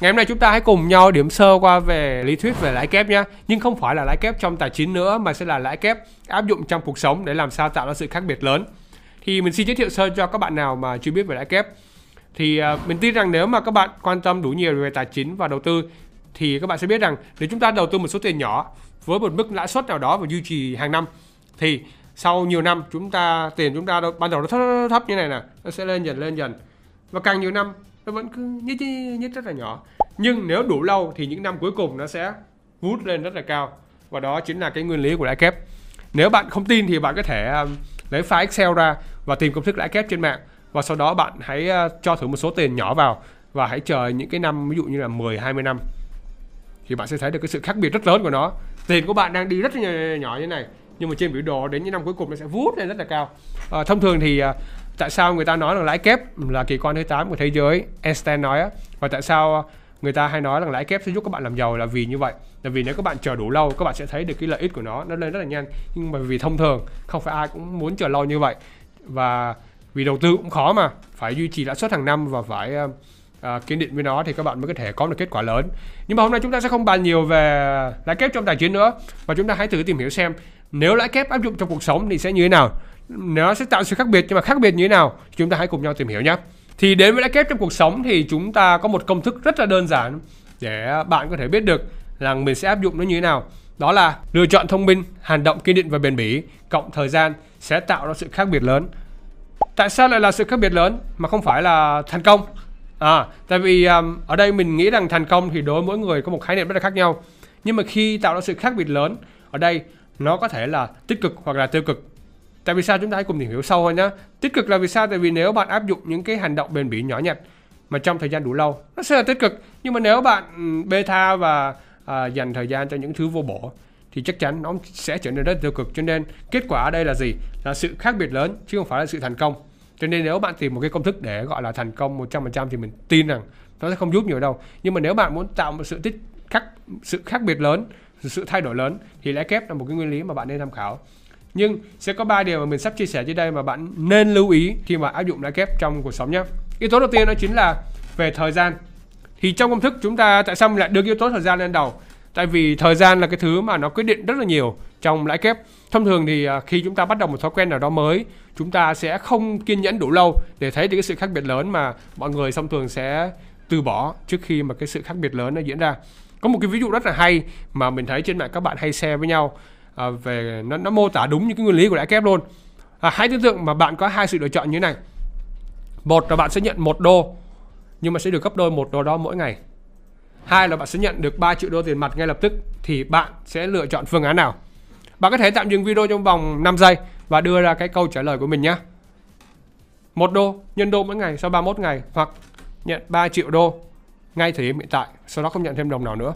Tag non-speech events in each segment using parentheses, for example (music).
Ngày hôm nay chúng ta hãy cùng nhau điểm sơ qua về lý thuyết về lãi kép nhé. Nhưng không phải là lãi kép trong tài chính nữa mà sẽ là lãi kép áp dụng trong cuộc sống để làm sao tạo ra sự khác biệt lớn. Thì mình xin giới thiệu sơ cho các bạn nào mà chưa biết về lãi kép. Thì uh, mình tin rằng nếu mà các bạn quan tâm đủ nhiều về tài chính và đầu tư thì các bạn sẽ biết rằng nếu chúng ta đầu tư một số tiền nhỏ với một mức lãi suất nào đó và duy trì hàng năm thì sau nhiều năm chúng ta tiền chúng ta ban đầu nó thấp, thấp như này nè nó sẽ lên dần lên dần và càng nhiều năm nó vẫn cứ nhích nhích rất là nhỏ. Nhưng nếu đủ lâu thì những năm cuối cùng nó sẽ vút lên rất là cao. Và đó chính là cái nguyên lý của lãi kép. Nếu bạn không tin thì bạn có thể um, lấy file Excel ra và tìm công thức lãi kép trên mạng. Và sau đó bạn hãy uh, cho thử một số tiền nhỏ vào và hãy chờ những cái năm ví dụ như là 10 20 năm thì bạn sẽ thấy được cái sự khác biệt rất lớn của nó. Tiền của bạn đang đi rất là nhỏ như này nhưng mà trên biểu đồ đến những năm cuối cùng nó sẽ vút lên rất là cao. À, thông thường thì uh, tại sao người ta nói là lãi kép là kỳ quan thứ 8 của thế giới? Einstein nói á và tại sao ờ, người ta hay nói rằng lãi kép sẽ giúp các bạn làm giàu là vì như vậy. Là vì nếu các bạn chờ đủ lâu các bạn sẽ thấy được cái lợi ích của nó nó lên rất là nhanh. Nhưng mà vì thông thường không phải ai cũng muốn chờ lâu như vậy. Và vì đầu tư cũng khó mà phải duy trì lãi suất hàng năm và phải uh, kiên định với nó thì các bạn mới có thể có được kết quả lớn. Nhưng mà hôm nay chúng ta sẽ không bàn nhiều về lãi kép trong tài chính nữa. Và chúng ta hãy thử tìm hiểu xem nếu lãi kép áp dụng trong cuộc sống thì sẽ như thế nào nó sẽ tạo sự khác biệt nhưng mà khác biệt như thế nào chúng ta hãy cùng nhau tìm hiểu nhé. Thì đến với lãi kép trong cuộc sống thì chúng ta có một công thức rất là đơn giản để bạn có thể biết được là mình sẽ áp dụng nó như thế nào. Đó là lựa chọn thông minh hành động kiên định và bền bỉ cộng thời gian sẽ tạo ra sự khác biệt lớn. Tại sao lại là sự khác biệt lớn mà không phải là thành công? À tại vì um, ở đây mình nghĩ rằng thành công thì đối với mỗi người có một khái niệm rất là khác nhau. Nhưng mà khi tạo ra sự khác biệt lớn ở đây nó có thể là tích cực hoặc là tiêu cực tại vì sao chúng ta hãy cùng tìm hiểu sâu hơn nhé tích cực là vì sao? Tại vì nếu bạn áp dụng những cái hành động bền bỉ nhỏ nhặt mà trong thời gian đủ lâu nó sẽ là tích cực. Nhưng mà nếu bạn ừ, bê tha và à, dành thời gian cho những thứ vô bổ thì chắc chắn nó sẽ trở nên rất tiêu cực. Cho nên kết quả ở đây là gì? Là sự khác biệt lớn chứ không phải là sự thành công. Cho nên nếu bạn tìm một cái công thức để gọi là thành công 100% thì mình tin rằng nó sẽ không giúp nhiều đâu. Nhưng mà nếu bạn muốn tạo một sự tích khác sự khác biệt lớn sự thay đổi lớn thì lãi kép là một cái nguyên lý mà bạn nên tham khảo nhưng sẽ có ba điều mà mình sắp chia sẻ dưới đây mà bạn nên lưu ý khi mà áp dụng lãi kép trong cuộc sống nhé. Yếu tố đầu tiên đó chính là về thời gian. Thì trong công thức chúng ta tại sao mình lại đưa yếu tố thời gian lên đầu? Tại vì thời gian là cái thứ mà nó quyết định rất là nhiều trong lãi kép. Thông thường thì à, khi chúng ta bắt đầu một thói quen nào đó mới, chúng ta sẽ không kiên nhẫn đủ lâu để thấy được cái sự khác biệt lớn mà mọi người thông thường sẽ từ bỏ trước khi mà cái sự khác biệt lớn nó diễn ra. Có một cái ví dụ rất là hay mà mình thấy trên mạng các bạn hay share với nhau à, về nó, nó mô tả đúng những cái nguyên lý của lãi kép luôn. À, hãy tưởng tượng mà bạn có hai sự lựa chọn như thế này. Một là bạn sẽ nhận một đô nhưng mà sẽ được gấp đôi một đô đó mỗi ngày. Hai là bạn sẽ nhận được 3 triệu đô tiền mặt ngay lập tức thì bạn sẽ lựa chọn phương án nào? Bạn có thể tạm dừng video trong vòng 5 giây và đưa ra cái câu trả lời của mình nhé. Một đô nhân đô mỗi ngày sau 31 ngày hoặc nhận 3 triệu đô ngay thời điểm hiện tại sau đó không nhận thêm đồng nào nữa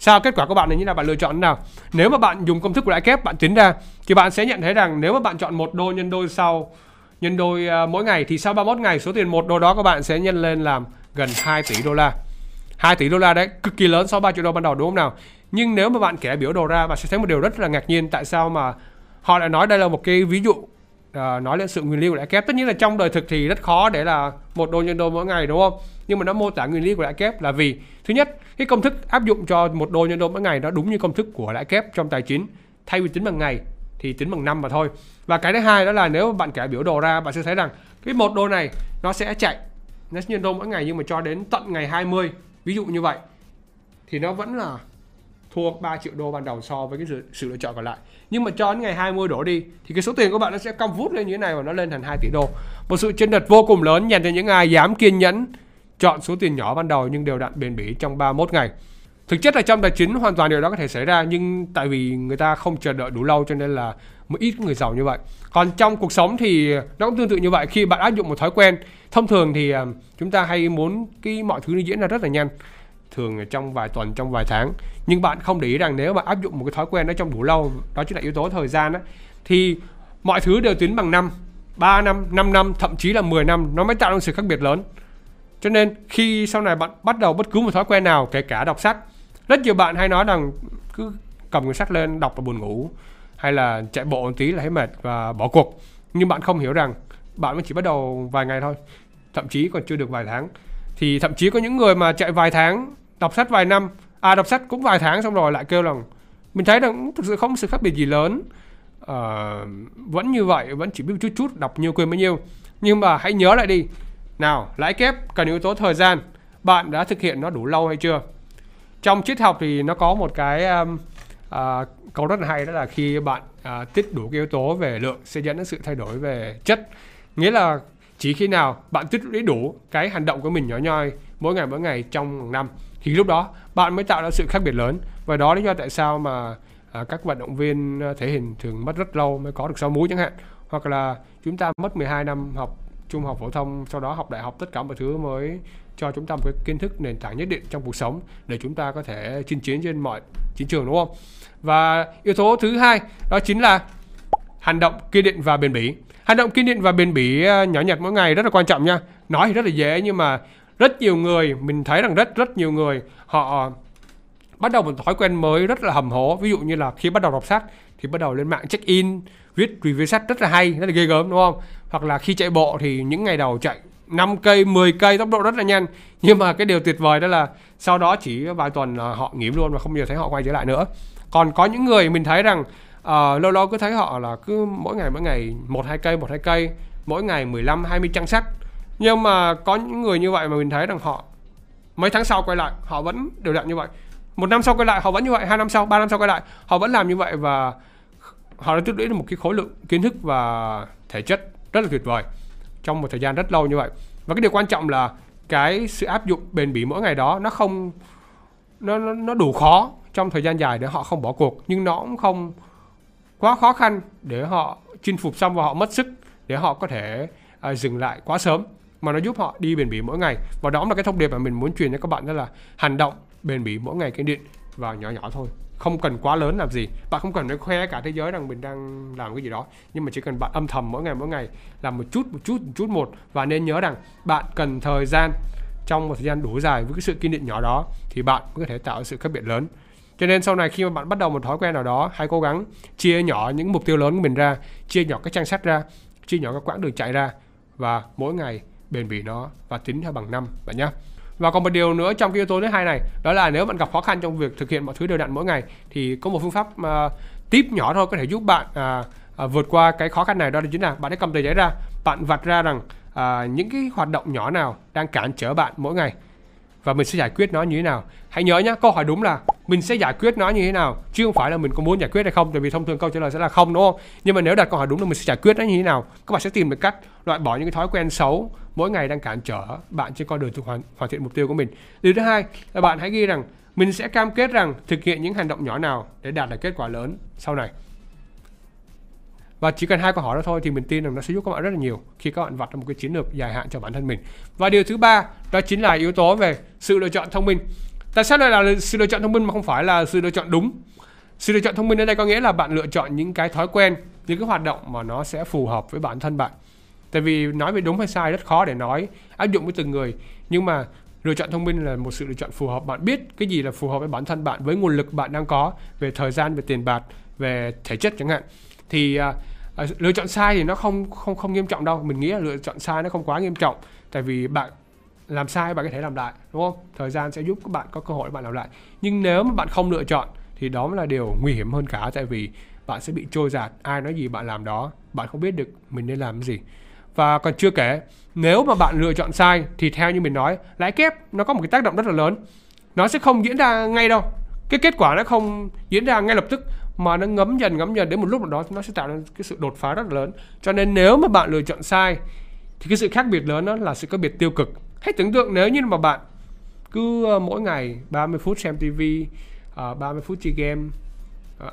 sao? Kết quả của bạn là như là bạn lựa chọn nào? Nếu mà bạn dùng công thức của lãi kép bạn tính ra thì bạn sẽ nhận thấy rằng nếu mà bạn chọn một đô nhân đôi sau nhân đôi uh, mỗi ngày thì sau 31 ngày số tiền một đô đó các bạn sẽ nhân lên làm gần 2 tỷ đô la. 2 tỷ đô la đấy cực kỳ lớn so với 3 triệu đô ban đầu đúng không nào? Nhưng nếu mà bạn kẻ biểu đồ ra bạn sẽ thấy một điều rất là ngạc nhiên tại sao mà họ lại nói đây là một cái ví dụ uh, nói lên sự nguyên lý của lãi kép. Tất nhiên là trong đời thực thì rất khó để là một đô nhân đô mỗi ngày đúng không? Nhưng mà nó mô tả nguyên lý của lãi kép là vì thứ nhất cái công thức áp dụng cho một đô nhân đô mỗi ngày nó đúng như công thức của lãi kép trong tài chính thay vì tính bằng ngày thì tính bằng năm mà thôi. Và cái thứ hai đó là nếu bạn kẻ biểu đồ ra bạn sẽ thấy rằng cái một đô này nó sẽ chạy nó nhân đô mỗi ngày nhưng mà cho đến tận ngày 20 ví dụ như vậy thì nó vẫn là thua 3 triệu đô ban đầu so với cái sự, sự lựa chọn còn lại. Nhưng mà cho đến ngày 20 đổ đi thì cái số tiền của bạn nó sẽ cong vút lên như thế này và nó lên thành 2 tỷ đô. Một sự chênh lệch vô cùng lớn dành cho những ai dám kiên nhẫn chọn số tiền nhỏ ban đầu nhưng đều đặn bền bỉ trong 31 ngày. Thực chất là trong tài chính hoàn toàn điều đó có thể xảy ra nhưng tại vì người ta không chờ đợi đủ lâu cho nên là một ít người giàu như vậy. Còn trong cuộc sống thì nó cũng tương tự như vậy khi bạn áp dụng một thói quen thông thường thì à, chúng ta hay muốn cái mọi thứ nó diễn ra rất là nhanh thường trong vài tuần trong vài tháng. Nhưng bạn không để ý rằng nếu bạn áp dụng một cái thói quen đó trong đủ lâu đó chính là yếu tố thời gian đó, thì mọi thứ đều tính bằng năm 3 năm 5 năm thậm chí là 10 năm nó mới tạo ra sự khác biệt lớn. Cho nên khi sau này bạn bắt đầu bất cứ một thói quen nào kể cả đọc sách rất nhiều bạn hay nói rằng cứ cầm cái sách lên đọc là buồn ngủ hay là chạy bộ một tí là thấy mệt và bỏ cuộc. Nhưng bạn không hiểu rằng bạn mới chỉ bắt đầu vài ngày thôi thậm chí còn chưa được vài tháng. Thì thậm chí có những người mà chạy vài tháng đọc sách vài năm. À đọc sách cũng vài tháng xong rồi lại kêu rằng mình thấy rằng thực sự không sự khác biệt gì lớn. À, vẫn như vậy vẫn chỉ biết chút chút đọc nhiều quên bấy nhiêu. Nhưng mà hãy nhớ lại đi. Nào lãi kép cần yếu tố thời gian. Bạn đã thực hiện nó đủ lâu hay chưa? Trong triết học thì nó có một cái um, uh, câu rất là hay đó là khi bạn uh, tích đủ cái yếu tố về lượng sẽ dẫn đến sự thay đổi về chất. Nghĩa là chỉ khi nào bạn tích lũy đủ cái hành động của mình nhỏ nhoi mỗi ngày mỗi ngày trong năm. Thì lúc đó bạn mới tạo ra sự khác biệt lớn. Và đó lý do tại sao mà à, các vận động viên à, thể hình thường mất rất lâu mới có được sáu múi chẳng hạn. Hoặc là chúng ta mất 12 năm học trung học phổ thông sau đó học đại học tất cả mọi thứ mới cho chúng ta một cái kiến thức nền tảng nhất định trong cuộc sống để chúng ta có thể chinh chiến trên mọi chiến trường đúng không? Và yếu tố thứ hai đó chính là hành động kiên định và bền bỉ. Hành động kiên định và bền bỉ à, nhỏ nhặt mỗi ngày rất là quan trọng nha. Nói thì rất là dễ nhưng mà rất nhiều người mình thấy rằng rất rất nhiều người họ bắt đầu một thói quen mới rất là hầm hố. Ví dụ như là khi bắt đầu đọc sách thì bắt đầu lên mạng check in viết review sách rất là hay rất là ghê gớm đúng không? Hoặc là khi chạy bộ thì những ngày đầu chạy 5 cây 10 cây tốc độ rất là nhanh. (laughs) Nhưng mà cái điều tuyệt vời đó là sau đó chỉ vài tuần là họ nghỉ luôn và không bao giờ thấy họ quay trở lại nữa. Còn có những người mình thấy rằng uh, lâu lâu cứ thấy họ là cứ mỗi ngày mỗi ngày một hai cây một hai cây mỗi ngày 15 20 trang sách nhưng mà có những người như vậy mà mình thấy rằng họ mấy tháng sau quay lại họ vẫn đều đặn như vậy. Một năm sau quay lại họ vẫn như vậy hai năm sau ba năm sau quay lại họ vẫn làm như vậy và họ đã tích lũy được một cái khối lượng kiến thức và thể chất rất là tuyệt vời trong một thời gian rất lâu như vậy. Và cái điều quan trọng là cái sự áp dụng bền bỉ mỗi ngày đó nó không nó nó, nó đủ khó trong thời gian dài để họ không bỏ cuộc. Nhưng nó cũng không quá khó khăn để họ chinh phục xong và họ mất sức để họ có thể uh, dừng lại quá sớm mà nó giúp họ đi bền bỉ mỗi ngày. Và đó là cái thông điệp mà mình muốn truyền cho các bạn, đó là hành động bền bỉ mỗi ngày kiên định và nhỏ nhỏ thôi. Không cần quá lớn làm gì. Bạn không cần phải khoe cả thế giới rằng mình đang làm cái gì đó. Nhưng mà chỉ cần bạn âm thầm mỗi ngày mỗi ngày làm một chút một chút một chút một. Và nên nhớ rằng bạn cần thời gian. Trong một thời gian đủ dài với cái sự kiên định nhỏ đó thì bạn có thể tạo sự khác biệt lớn. Cho nên sau này khi mà bạn bắt đầu một thói quen nào đó, hãy cố gắng chia nhỏ những mục tiêu lớn của mình ra, chia nhỏ các trang sách ra, chia nhỏ các quãng đường chạy ra. Và mỗi ngày bền bỉ nó và tính theo bằng năm bạn nhé và còn một điều nữa trong cái yếu tố thứ hai này đó là nếu bạn gặp khó khăn trong việc thực hiện mọi thứ đều đặn mỗi ngày thì có một phương pháp uh, tip nhỏ thôi có thể giúp bạn uh, uh, vượt qua cái khó khăn này đó chính là bạn hãy cầm tờ giấy ra bạn vạch ra rằng uh, những cái hoạt động nhỏ nào đang cản trở bạn mỗi ngày. Và mình sẽ giải quyết nó như thế nào. Hãy nhớ nhé câu hỏi đúng là mình sẽ giải quyết nó như thế nào chứ không phải là mình có muốn giải quyết hay không tại vì thông thường câu trả lời sẽ là không đúng không? Nhưng mà nếu đặt câu hỏi đúng là mình sẽ giải quyết nó như thế nào các bạn sẽ tìm được cách loại bỏ những cái thói quen xấu mỗi ngày đang cản trở bạn trên con đường thực hoàn, hoàn thiện mục tiêu của mình. Điều thứ hai là bạn hãy ghi rằng mình sẽ cam kết rằng thực hiện những hành động nhỏ nào để đạt được kết quả lớn sau này. Và chỉ cần hai câu hỏi đó thôi thì mình tin rằng nó sẽ giúp các bạn rất là nhiều khi các bạn vạch ra một cái chiến lược dài hạn cho bản thân mình. Và điều thứ ba đó chính là yếu tố về sự lựa chọn thông minh. Tại sao lại là sự lựa chọn thông minh mà không phải là sự lựa chọn đúng? Sự lựa chọn thông minh ở đây có nghĩa là bạn lựa chọn những cái thói quen những cái hoạt động mà nó sẽ phù hợp với bản thân bạn tại vì nói về đúng hay sai rất khó để nói áp dụng với từng người. Nhưng mà lựa chọn thông minh là một sự lựa chọn phù hợp. Bạn biết cái gì là phù hợp với bản thân bạn với nguồn lực bạn đang có về thời gian về tiền bạc về thể chất chẳng hạn. Thì à, à, lựa chọn sai thì nó không không không nghiêm trọng đâu. Mình nghĩ là lựa chọn sai nó không quá nghiêm trọng. Tại vì bạn làm sai bạn có thể làm lại đúng không? Thời gian sẽ giúp các bạn có cơ hội để bạn làm lại. Nhưng nếu mà bạn không lựa chọn thì đó mới là điều nguy hiểm hơn cả. Tại vì bạn sẽ bị trôi giạt ai nói gì bạn làm đó bạn không biết được mình nên làm cái gì và còn chưa kể, nếu mà bạn lựa chọn sai thì theo như mình nói, lãi kép nó có một cái tác động rất là lớn. Nó sẽ không diễn ra ngay đâu. Cái kết quả nó không diễn ra ngay lập tức, mà nó ngấm dần ngấm dần đến một lúc nào đó nó sẽ tạo ra cái sự đột phá rất là lớn. Cho nên nếu mà bạn lựa chọn sai, thì cái sự khác biệt lớn đó là sự khác biệt tiêu cực. Hãy tưởng tượng nếu như mà bạn cứ ờ, mỗi ngày 30 phút xem TV 30 ờ, phút chơi game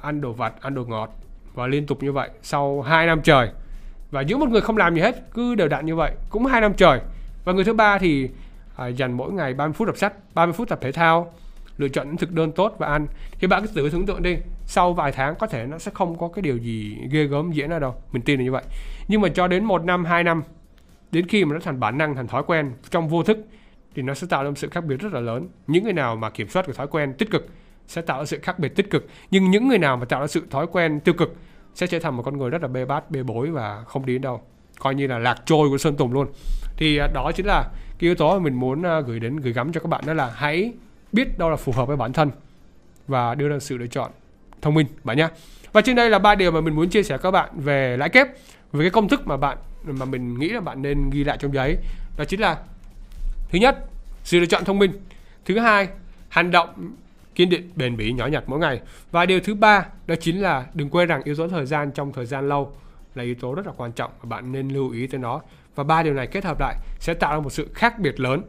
ăn đồ vặt, ăn đồ ngọt và liên tục như vậy sau 2 năm trời và giữa một người không làm gì hết cứ đều đặn như vậy cũng hai năm trời. Và người thứ ba thì à, dành mỗi ngày 30 phút đọc sách 30 phút tập thể thao lựa chọn những thực đơn tốt và ăn. Thì bạn cứ tự tưởng tượng đi sau vài tháng có thể nó sẽ không có cái điều gì ghê gớm diễn ra đâu. Mình tin là như vậy. Nhưng mà cho đến một năm hai năm đến khi mà nó thành bản năng thành thói quen trong vô thức thì nó sẽ tạo ra một sự khác biệt rất là lớn. Những người nào mà kiểm soát cái thói quen tích cực sẽ tạo ra sự khác biệt tích cực. Nhưng những người nào mà tạo ra sự thói quen tiêu cực sẽ trở thành một con người rất là bê bát, bê bối và không đi đến đâu. Coi như là lạc trôi của sơn tùng luôn. Thì à, đó chính là cái yếu tố mà mình muốn à, gửi đến, gửi gắm cho các bạn đó là hãy biết đâu là phù hợp với bản thân và đưa ra sự lựa chọn thông minh, bạn nhé và trên đây là ba điều mà mình muốn chia sẻ các bạn về lãi kép, về cái công thức mà bạn, mà mình nghĩ là bạn nên ghi lại trong giấy. Đó chính là, thứ nhất, sự lựa chọn thông minh. Thứ hai, hành động kiên định, bền bỉ, nhỏ nhặt mỗi ngày. Và điều thứ ba, đó chính là đừng quên rằng yếu tố thời gian trong thời gian lâu là yếu tố rất là quan trọng và bạn nên lưu ý tới nó. Và ba điều này kết hợp lại sẽ tạo ra một sự khác biệt lớn.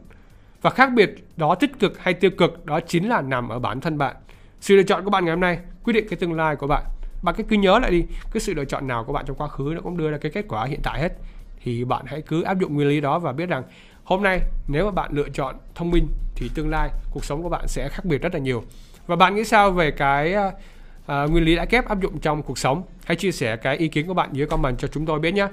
Và khác biệt đó tích cực hay tiêu cực, đó chính là nằm ở bản thân bạn. Sự lựa chọn của bạn ngày hôm nay, quyết định cái tương lai của bạn. Bạn cứ nhớ lại đi, cái sự lựa chọn nào của bạn trong quá khứ nó cũng đưa ra cái kết quả hiện tại hết. Thì bạn hãy cứ áp dụng nguyên lý đó và biết rằng hôm nay nếu mà bạn lựa chọn thông minh thì tương lai cuộc sống của bạn sẽ khác biệt rất là nhiều. Và bạn nghĩ sao về cái uh, nguyên lý đã kép áp dụng trong cuộc sống? Hãy chia sẻ cái ý kiến của bạn dưới comment cho chúng tôi biết nhé.